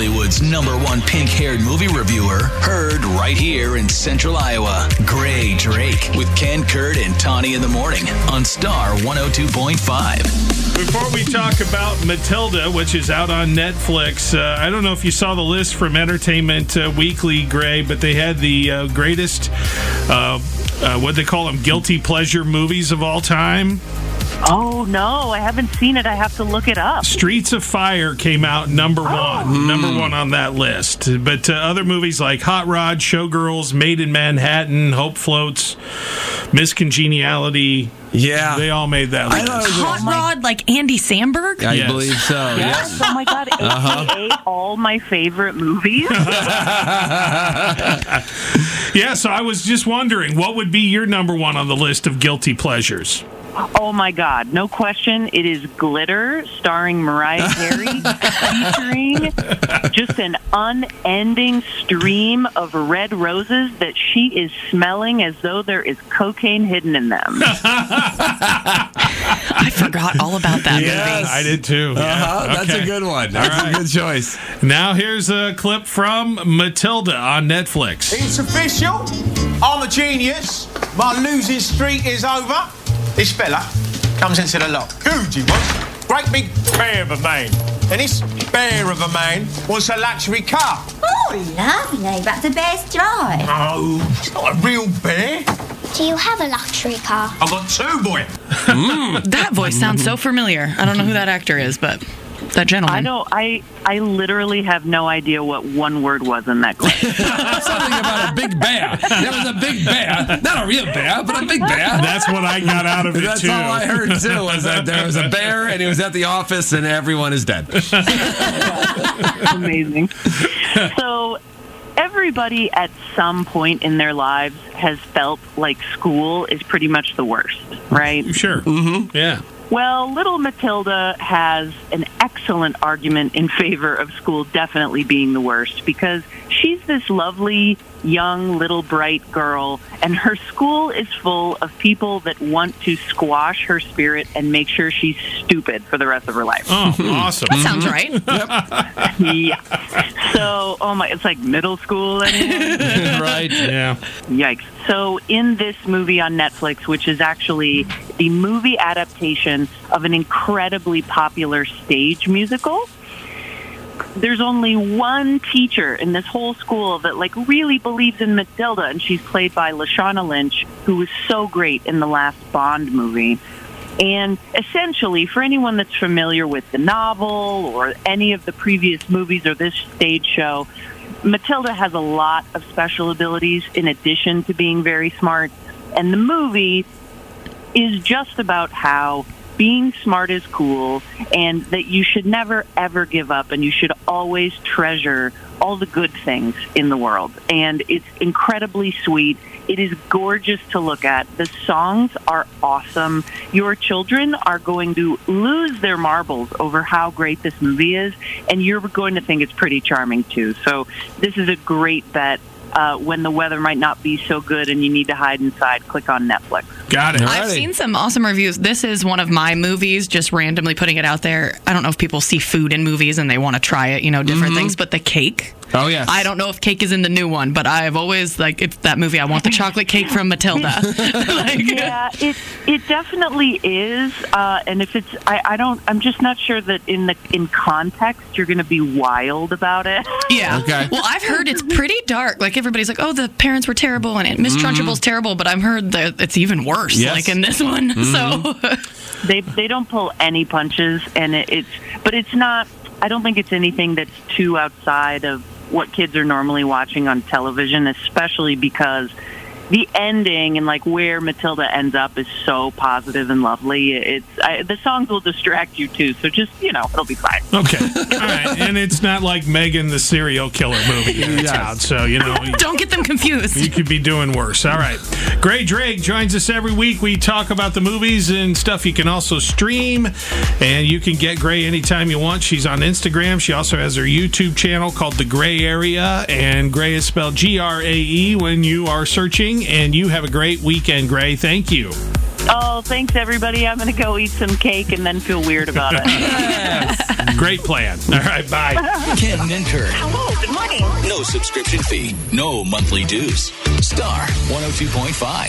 Hollywood's number one pink haired movie reviewer, heard right here in Central Iowa. Grae Drake with Ken Kurt and Tawny in the morning on Star 102.5. Before we talk about Matilda, which is out on Netflix, uh, I don't know if you saw the list from Entertainment uh, Weekly, Grae, but they had the uh, greatest, uh, uh, what they call them, guilty pleasure movies of all time. Oh no, I haven't seen it. I have to look it up. Streets of Fire came out number one, number one on that list. But uh, other movies like Hot Rod, Showgirls, Maid in Manhattan, Hope Floats, Miss Congeniality, Yeah. they all made that I list. thought it was a- Hot Rod, like Andy Samberg? I Yes. believe so. Yes. Oh my god, AKA Uh-huh. all my favorite movies. Yeah, so I was just wondering, what would be your number one on the list of guilty pleasures? Oh my god, no question. It is Glitter, starring Mariah Carey, featuring just an unending stream of red roses that she is smelling as though there is cocaine hidden in them. I forgot all about that Yes. movie. I did too. Yeah, Uh-huh. That's okay. a good one. That's All right. a good choice. Now here's a clip from Matilda on Netflix. It's official. I'm a genius. My losing streak is over. This fella comes into the lot. Huge he was. Great big bear of a man. And this bear of a man wants a luxury car. Oh, lovely. That's a bear's drive. Oh, it's not a real bear. Do you have a luxury car? I've got two, boy. Hmm. That voice sounds so familiar. I don't know who that actor is, but that gentleman. I don't. I I literally have no idea what one word was in that clip. Something about a big bear. There was a big bear. Not a real bear, but a big bear. That's what I got out of it That's too. all I heard too. Was that there was a bear and he was at the office and everyone is dead. Amazing. So, everybody at some point in their lives has felt like school is pretty much the worst, right? Sure. Mm-hmm. Yeah. Well, little Matilda has an excellent argument in favor of school definitely being the worst because she's this lovely, young, little, bright girl, and her school is full of people that want to squash her spirit and make sure she's stupid for the rest of her life. Oh, hmm. awesome. that sounds right. yeah. So, oh my, it's like middle school. Anyway. right. Yeah. Yikes. So, in this movie on Netflix, which is actually the movie adaptation of an incredibly popular stage musical, there's only one teacher in this whole school that like really believes in Matilda, and she's played by Lashana Lynch, who was so great in the last Bond movie. And essentially, for anyone that's familiar with the novel or any of the previous movies or this stage show, Matilda has a lot of special abilities in addition to being very smart. And the movie is just about how being smart is cool and that you should never ever give up and you should always treasure all the good things in the world. And it's incredibly sweet. It is gorgeous to look at. The songs are awesome. Your children are going to lose their marbles over how great this movie is, and you're going to think it's pretty charming too. So, this is a great bet. Uh, when the weather might not be so good and you need to hide inside, click on Netflix. Got it. I've seen some awesome reviews. This is one of my movies, just randomly putting it out there. I don't know if people see food in movies and they want to try it, you know, different things, but the cake. Oh yeah. I don't know if cake is in the new one, but I've always like it's that movie. I want the chocolate cake from Matilda. like, yeah, it it definitely is. Uh, and if it's, I, I don't, I'm just not sure that in the in context you're going to be wild about it. Yeah. Okay. Well, I've heard it's pretty dark. Like everybody's like, "Oh, the parents were terrible," and Miss Trunchbull's terrible. But I've heard that it's even worse. Yes. Like in this one. So mm-hmm. they they don't pull any punches, and it, it's, but it's not. I don't think it's anything that's too outside of what kids are normally watching on television, especially because the ending and like where Matilda ends up is so positive and lovely. It's I, the songs will distract you too, so just you know it'll be fine. Okay. All right. And it's not like Megan the serial killer movie in Yes. town. So, you know, don't get them confused. you could be doing worse. All right. Grae Drake joins us every week. We talk about the movies and stuff you can also stream. And you can get Grae anytime you want. She's on Instagram. She also has her YouTube channel called The Gray Area. And Grae is spelled G R A E when you are searching. And you have a great weekend, Grae. Thank you. Oh, thanks, everybody. I'm going to go eat some cake and then feel weird about it. Great plan. All right, bye. Ken and Kurt. Hello, good morning. No subscription fee. No monthly dues. Star 102.5.